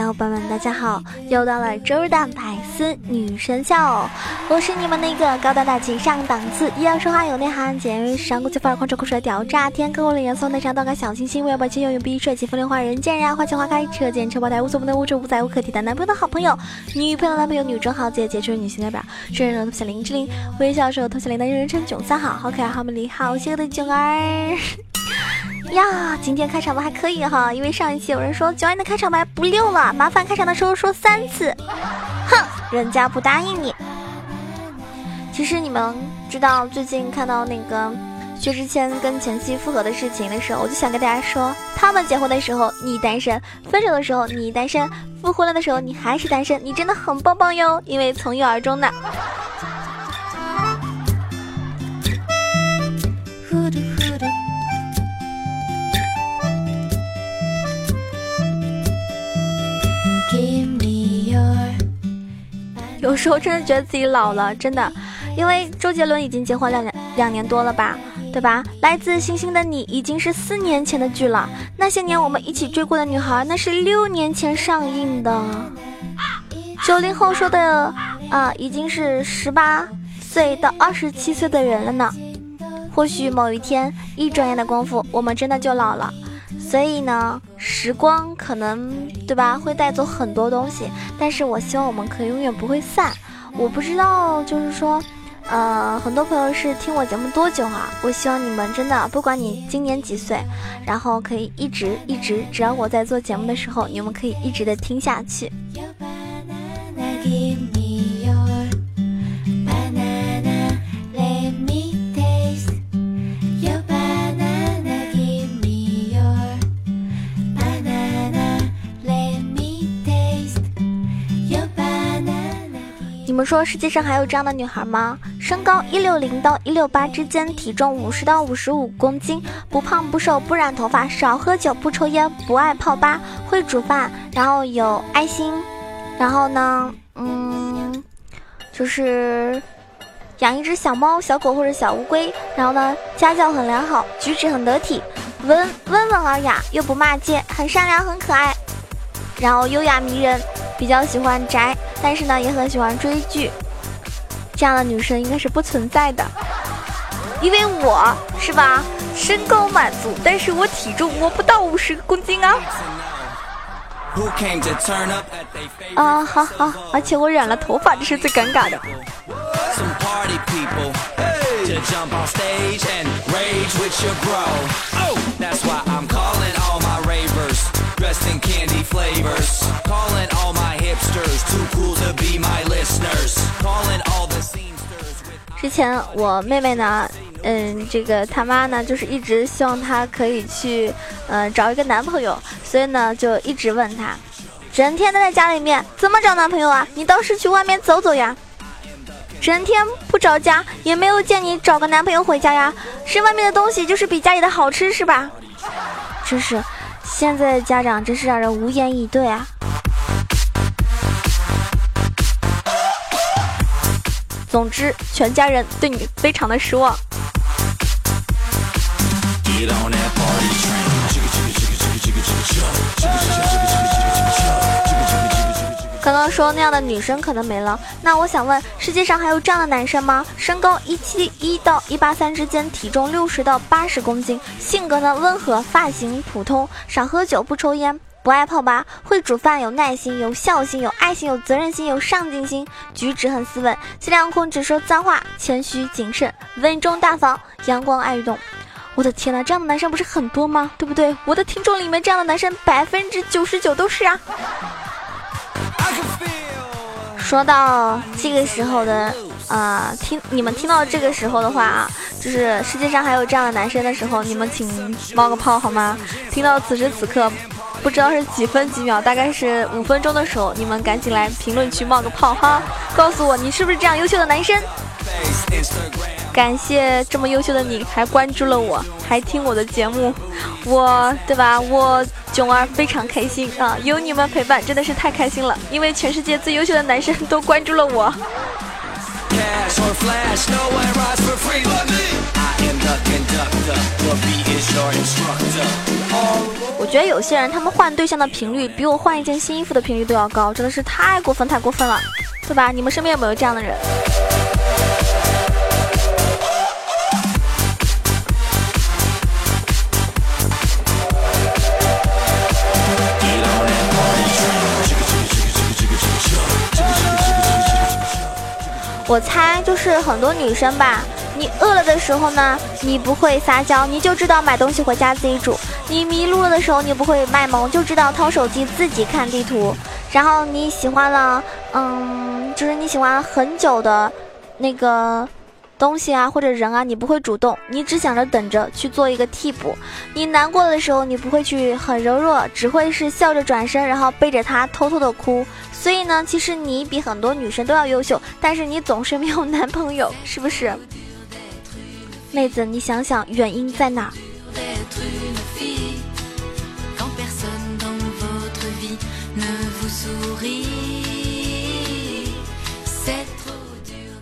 小伙伴们，大家好！又到了周日的百思女神秀，我是你们那个高端大气上档次，依然说话有内涵，简约时尚国际范儿，狂拽酷帅屌炸天，高冷严肃内向动感小清新，温柔百千永远不帅气风流花人见人爱花见花开，车见车爆胎，无所不能无处不在无可替代，男朋友的好朋友，女朋友男朋友，女中豪杰，杰出女性代表，真人头像林志玲，微笑时候头像林的人称囧三好，好可爱好美丽好邪恶的囧儿。呀，今天开场的还可以哈，因为上一期有人说九安的开场白不溜了，麻烦开场的时候说三次。哼，人家不答应你。其实你们知道，最近看到那个薛之谦跟前妻复合的事情的时候，我就想跟大家说，他们结婚的时候你单身，分手的时候你单身，复婚了的时候你还是单身，你真的很棒棒哟，因为从一而终呢。有时候真的觉得自己老了，真的，因为周杰伦已经结婚两年两年多了吧，对吧？来自星星的你已经是四年前的剧了，那些年我们一起追过的女孩，那是六年前上映的。九零后说的啊，已经是十八岁到二十七岁的人了呢。或许某一天，一转眼的功夫，我们真的就老了。所以呢，时光可能对吧，会带走很多东西，但是我希望我们可以永远不会散。我不知道，就是说，呃，很多朋友是听我节目多久啊？我希望你们真的，不管你今年几岁，然后可以一直一直，只要我在做节目的时候，你们可以一直的听下去。们说世界上还有这样的女孩吗？身高一六零到一六八之间，体重五十到五十五公斤，不胖不瘦，不染头发，少喝酒，不抽烟，不爱泡吧，会煮饭，然后有爱心，然后呢，嗯，就是养一只小猫、小狗或者小乌龟，然后呢，家教很良好，举止很得体，温温文尔雅，又不骂街，很善良，很可爱，然后优雅迷人，比较喜欢宅，但是呢，也很喜欢追剧。这样的女生应该是不存在的，因为我是吧，身高满足，但是我体重我不到五十公斤啊。啊，好好，而且我染了头发，这是最尴尬的。之前我妹妹呢，嗯，这个他妈呢，就是一直希望她可以去，嗯，找一个男朋友，所以呢就一直问她，整天待在家里面，怎么找男朋友啊？你倒是去外面走走呀！整天不着家，也没有见你找个男朋友回家呀！是外面的东西就是比家里的好吃是吧？真是，现在的家长真是让人无言以对啊！总之全家人对你非常的失望。刚刚说那样的女生可能没了。那我想问世界上还有这样的男生吗？身高一七一到一八三之间体重六十到八十公斤性格呢温和发型普通少喝酒不抽烟。不爱泡吧，会煮饭，有耐心，有孝心，有爱心，有责任心，有上进心，举止很斯文，尽量控制说脏话，谦虚谨慎，稳重大方，阳光爱运动。我的天呐，这样的男生不是很多吗？对不对？我的听众里面这样的男生百分之九十九都是啊。说到这个时候的啊、听你们听到这个时候的话啊，就是世界上还有这样的男生的时候，你们请冒个泡好吗？听到此时此刻，不知道是几分几秒，大概是五分钟的时候，你们赶紧来评论区冒个泡哈，告诉我你是不是这样优秀的男生。感谢这么优秀的你，还关注了我，还听我的节目，我对吧？我囧儿非常开心啊！有你们陪伴，真的是太开心了，因为全世界最优秀的男生都关注了我。我觉得有些人他们换对象的频率比我换一件新衣服的频率都要高，真的是太过分太过分了，对吧？你们身边有没有这样的人？我猜就是很多女生吧，你饿了的时候呢，你不会撒娇，你就知道买东西回家自己煮；你迷路了的时候，你不会卖萌，就知道掏手机自己看地图。然后你喜欢了，嗯，就是你喜欢很久的，那个东西啊或者人啊，你不会主动，你只想着等着去做一个替补。你难过的时候，你不会去很柔弱，只会是笑着转身，然后背着他偷偷的哭。所以呢，其实你比很多女生都要优秀，但是你总是没有男朋友，是不是？妹子，你想想原因在哪？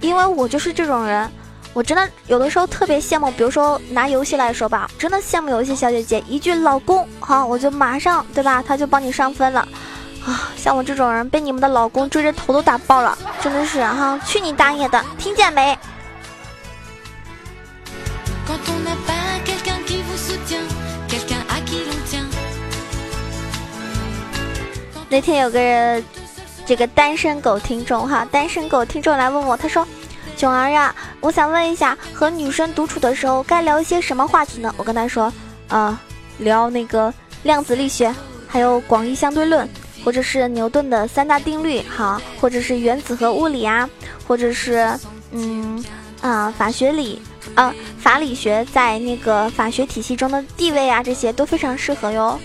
因为我就是这种人，我真的有的时候特别羡慕，比如说拿游戏来说吧，真的羡慕游戏小姐姐，一句老公好，我就马上对吧，他就帮你上分了。啊，像我这种人被你们的老公追着头都打爆了，真的是哈！去你大爷的，听见没？那天有个人，这个单身狗听众哈，单身狗听众来问我，他说：“囧儿呀，我想问一下，和女生独处的时候该聊一些什么话题呢？”我跟他说：“啊，聊那个量子力学，还有广义相对论。”或者是牛顿的三大定律，哈，或者是原子和物理啊，或者是嗯啊法学理啊法理学在那个法学体系中的地位啊，这些都非常适合哟。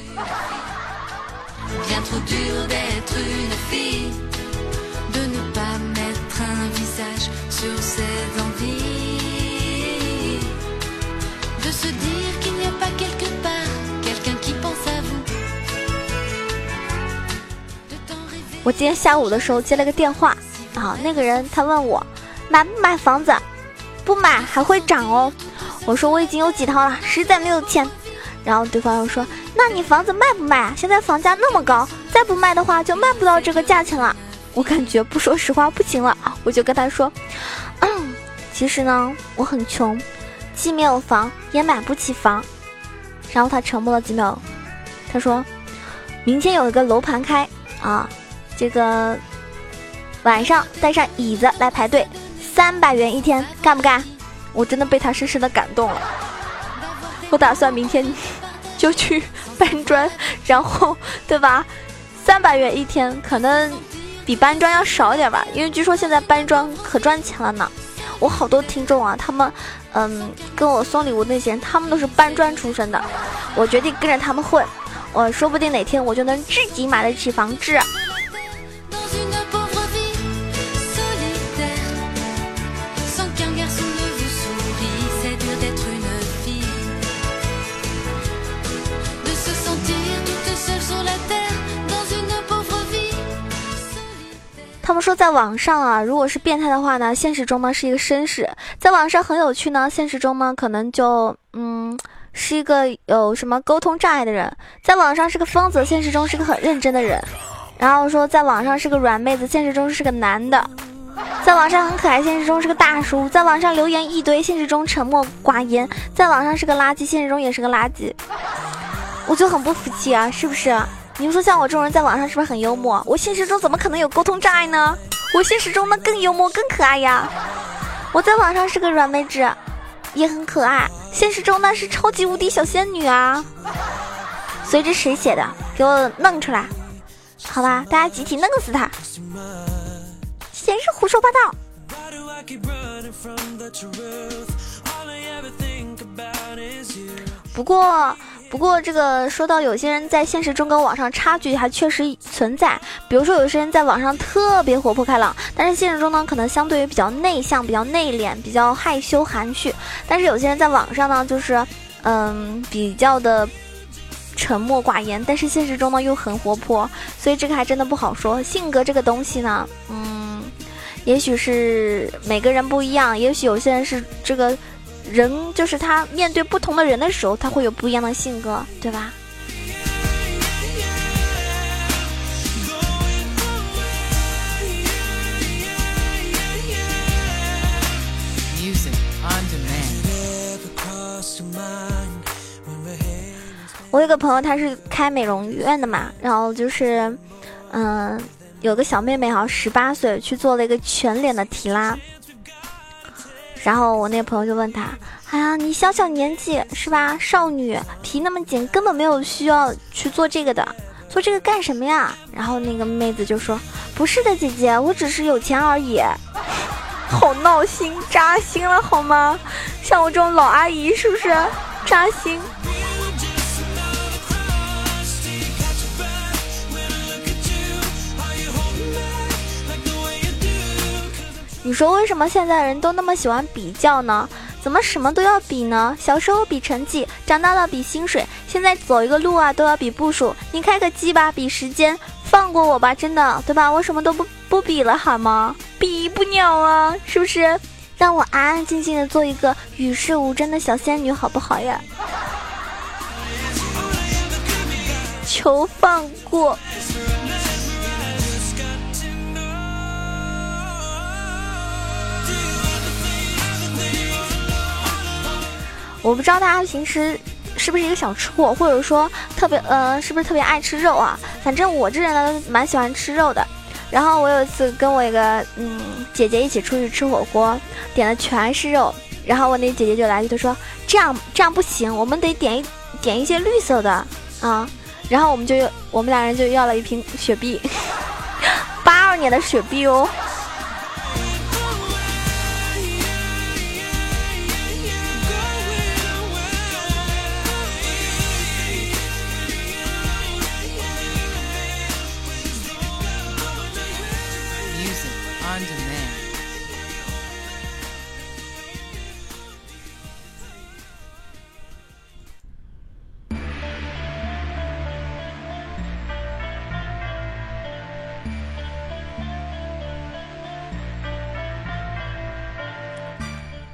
我今天下午的时候接了个电话，啊，那个人他问我买不买房子，不买还会涨哦。我说我已经有几套了，实在没有钱。然后对方又说，那你房子卖不卖啊？现在房价那么高，再不卖的话就卖不到这个价钱了。我感觉不说实话不行了，我就跟他说，嗯，其实呢我很穷，既没有房也买不起房。然后他沉默了几秒，他说，明天有一个楼盘开啊。这个晚上带上椅子来排队，三百元一天，干不干？我真的被他深深的感动了。我打算明天就去搬砖，然后对吧？三百元一天，可能比搬砖要少点吧，因为据说现在搬砖可赚钱了呢。我好多听众啊，他们嗯跟我送礼物那些人，他们都是搬砖出身的。我决定跟着他们混，我说不定哪天我就能自己买得起房子。在网上啊，如果是变态的话呢，现实中呢是一个绅士；在网上很有趣呢，现实中呢可能就嗯是一个有什么沟通障碍的人。在网上是个疯子，现实中是个很认真的人。然后说，在网上是个软妹子，现实中是个男的；在网上很可爱，现实中是个大叔；在网上留言一堆，现实中沉默寡言；在网上是个垃圾，现实中也是个垃圾。我就很不服气啊，是不是？你们说像我这种人在网上是不是很幽默？我现实中怎么可能有沟通障碍呢？我现实中呢更幽默更可爱呀！我在网上是个软妹纸，也很可爱。现实中呢是超级无敌小仙女啊！所以这谁写的？给我弄出来！好吧，大家集体弄死他！闲是胡说八道。不过。不过这个说到有些人在现实中跟网上差距还确实存在，比如说有些人在网上特别活泼开朗，但是现实中呢可能相对于比较内向、比较内敛、比较害羞含蓄，但是有些人在网上呢就是嗯比较的沉默寡言，但是现实中呢又很活泼，所以这个还真的不好说。性格这个东西呢，嗯，也许是每个人不一样，也许有些人是这个。人就是他面对不同的人的时候，他会有不一样的性格，对吧？我有个朋友，他是开美容院的嘛，然后就是，嗯，有个小妹妹好像十八岁，去做了一个全脸的提拉。然后我那朋友就问他：“哎呀，你小小年纪是吧？少女皮那么紧，根本没有需要去做这个的，做这个干什么呀？”然后那个妹子就说：“不是的，姐姐，我只是有钱而已。”好闹心，扎心了好吗？像我这种老阿姨是不是扎心？你说为什么现在人都那么喜欢比较呢？怎么什么都要比呢？小时候比成绩，长大了比薪水，现在走一个路啊都要比步数。你开个机吧，比时间，放过我吧，真的，对吧？我什么都不不比了，好吗？比不了啊，是不是？让我安安静静的做一个与世无争的小仙女，好不好呀？求放过。我不知道大家平时是不是一个小吃货，或者说特别呃，是不是特别爱吃肉啊？反正我这人呢，蛮喜欢吃肉的。然后我有一次跟我一个嗯姐姐一起出去吃火锅，点的全是肉。然后我那姐姐就来一句，她说：“这样这样不行，我们得点一点一些绿色的啊。”然后我们就我们俩人就要了一瓶雪碧，八二年的雪碧哦。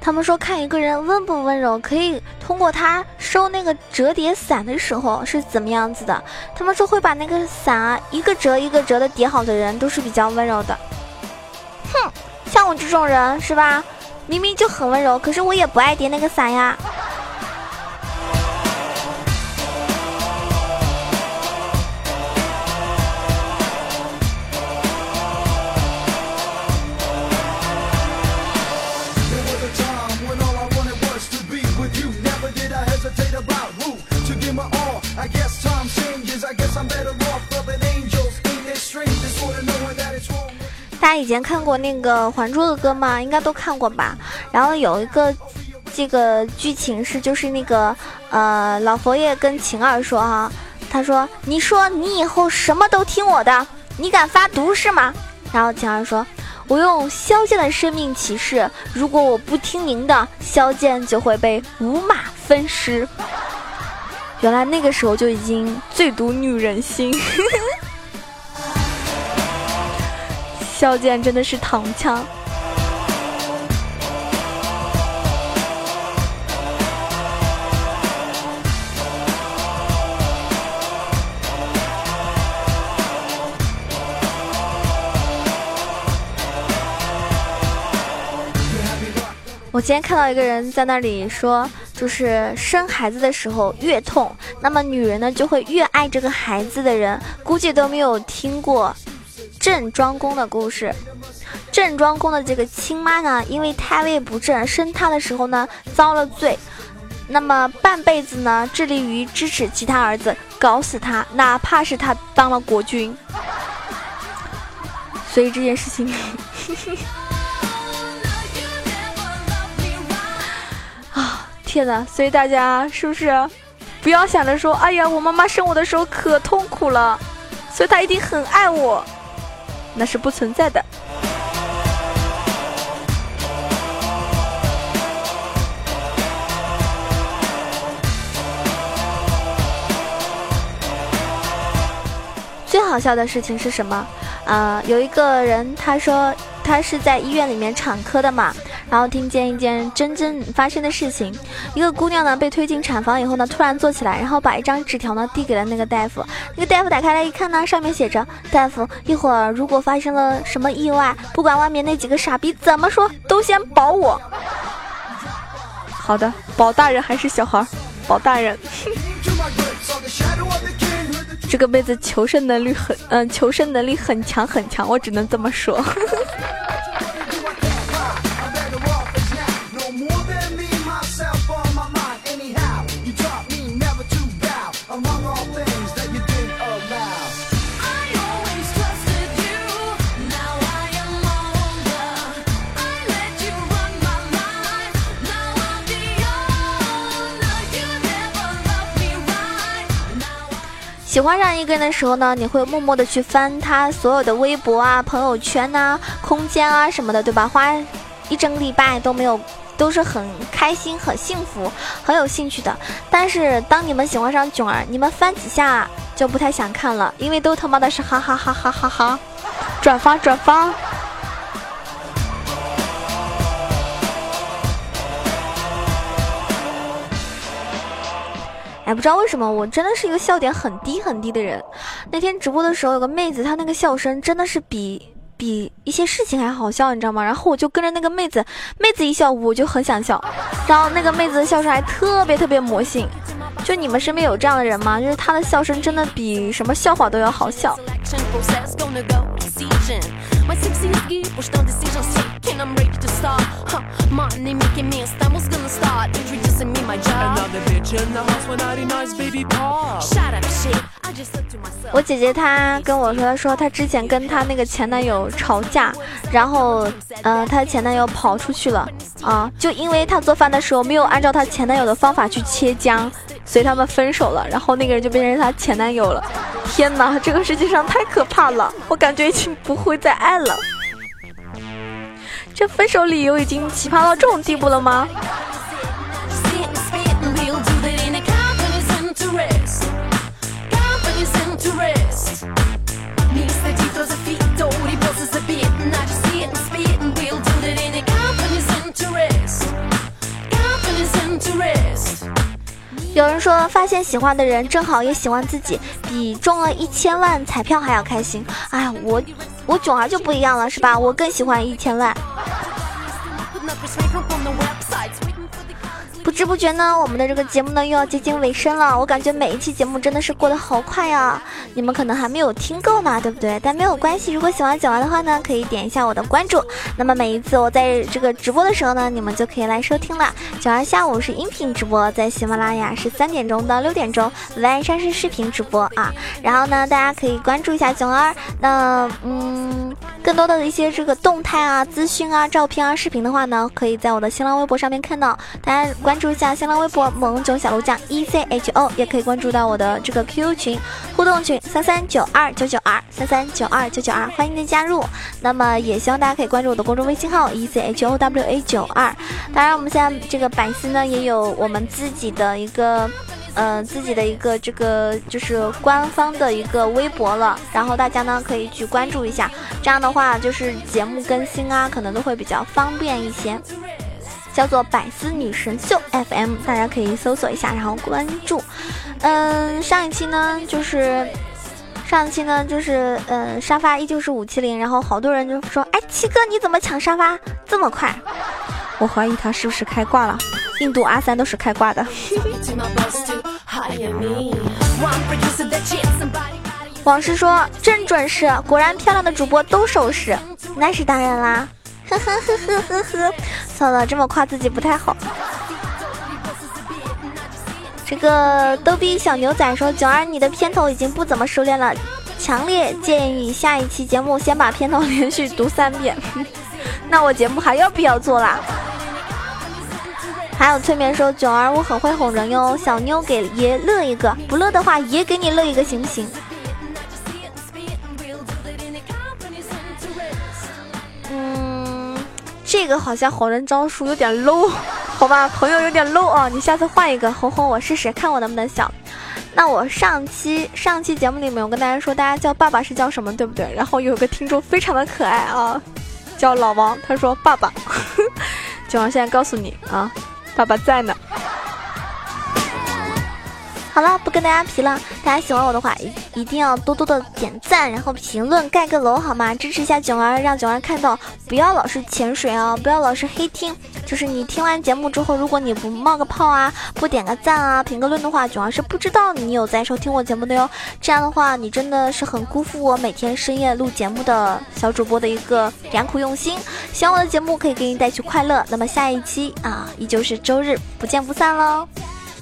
他们说看一个人温不温柔，可以通过他收那个折叠伞的时候是怎么样子的。他们说会把那个伞啊一个折一个折的叠好的人都是比较温柔的。我这种人是吧？明明就很温柔，可是我也不爱叠那个伞呀。以前看过那个《还珠的歌》吗？应该都看过吧。然后有一个这个剧情是，就是那个呃老佛爷跟晴儿说哈，他说：“你说你以后什么都听我的，你敢发毒誓吗？”然后晴儿说：“我用萧剑的生命起誓，如果我不听您的，萧剑就会被五马分尸。”原来那个时候就已经最毒女人心。萧剑真的是躺枪。我今天看到一个人在那里说，就是生孩子的时候越痛，那么女人呢就会越爱这个孩子的人，估计都没有听过。郑庄公的故事，郑庄公的这个亲妈呢，因为胎位不正，生他的时候呢遭了罪，那么半辈子呢致力于支持其他儿子搞死他，哪怕是他当了国君。所以这件事情，啊天哪！所以大家是不是不要想着说，哎呀，我妈妈生我的时候可痛苦了，所以她一定很爱我，那是不存在的。最好笑的事情是什么？呃，有一个人他说他是在医院里面产科的嘛，然后听见一件真正发生的事情，一个姑娘呢被推进产房以后呢，突然坐起来，然后把一张纸条呢递给了那个大夫。那个大夫打开来一看呢，上面写着：“大夫，一会儿如果发生了什么意外，不管外面那几个傻逼怎么说，都先保我。”好的，保大人还是小孩？保大人。这个妹子求生能力很，嗯，求生能力很强很强，我只能这么说。喜欢上一个人的时候呢，你会默默的去翻他所有的微博啊、朋友圈啊、空间啊什么的，对吧？花一整个礼拜都没有，都是很开心、很幸福、很有兴趣的。但是当你们喜欢上囧儿，你们翻几下就不太想看了，因为都他妈的是哈哈哈哈哈哈，转发转发。哎，不知道为什么，我真的是一个笑点很低很低的人。那天直播的时候，有个妹子，她那个笑声真的是比比一些事情还好笑，你知道吗？然后我就跟着那个妹子，妹子一笑，我就很想笑。然后那个妹子的笑声还特别特别魔性。就你们身边有这样的人吗？就是她的笑声真的比什么笑话都要好笑。我姐姐她跟我说，她说她之前跟她那个前男友吵架，然后，呃，她前男友跑出去了啊，就因为她做饭的时候没有按照她前男友的方法去切姜，所以他们分手了，然后那个人就变成她前男友了。天哪，这个世界上太可怕了，我感觉已经不会再爱了。这分手理由已经奇葩到这种地步了吗？说，发现喜欢的人正好也喜欢自己，比中了一千万彩票还要开心。哎，我我囧儿就不一样了，是吧？我更喜欢一千万。不知不觉呢，我们的这个节目呢又要接近尾声了。我感觉每一期节目真的是过得好快呀，你们可能还没有听够呢，对不对？但没有关系，如果喜欢九儿的话呢，可以点一下我的关注。那么每一次我在这个直播的时候呢，你们就可以来收听了。九儿下午是音频直播，在喜马拉雅是三点钟到六点钟，晚上是视频直播啊。然后呢，大家可以关注一下九儿。那嗯，更多的一些这个动态啊、资讯啊、照片啊、视频的话呢，可以在我的新浪微博上面看到。大家关。注一下新浪微博“萌囧小鹿酱 E C H O”，也可以关注到我的这个 QQ 群互动群三三九二九九二三三九二九九二，欢迎您加入。那么也希望大家可以关注我的公众微信号 E C H O W A 九二。当然，我们现在这个百思呢也有我们自己的一个，呃，自己的一个这个就是官方的一个微博了。然后大家呢可以去关注一下，这样的话就是节目更新啊，可能都会比较方便一些。叫做百思女神秀 FM，大家可以搜索一下，然后关注。嗯，上一期呢，就是上一期呢，就是嗯，沙发依旧是五七零，然后好多人就说，哎，七哥你怎么抢沙发这么快？我怀疑他是不是开挂了？印度阿三都是开挂的。往事说真准时，果然漂亮的主播都守时，那是当然啦。呵呵呵呵呵呵，算了，这么夸自己不太好。这个逗逼小牛仔说：“九儿，你的片头已经不怎么熟练了，强烈建议下一期节目先把片头连续读三遍。”那我节目还要不要做啦？还有催眠说囧儿我很会哄人哟，小妞给爷乐一个，不乐的话爷给你乐一个行不行？嗯，这个好像哄人招数有点 low，好吧，朋友有点 low 啊，你下次换一个哄哄我试试，看我能不能笑。那我上期上期节目里面我跟大家说，大家叫爸爸是叫什么，对不对？然后有个听众非常的可爱啊，叫老王，他说爸爸，囧儿现在告诉你啊。爸爸在呢。好了，不跟大家皮了。大家喜欢我的话，一一定要多多的点赞，然后评论盖个楼，好吗？支持一下囧儿，让囧儿看到。不要老是潜水啊，不要老是黑听。就是你听完节目之后，如果你不冒个泡啊，不点个赞啊，评个论的话，囧儿是不知道你有在收听我节目的哟。这样的话，你真的是很辜负我每天深夜录节目的小主播的一个良苦用心。希望我的节目可以给你带去快乐。那么下一期啊，依旧是周日，不见不散喽，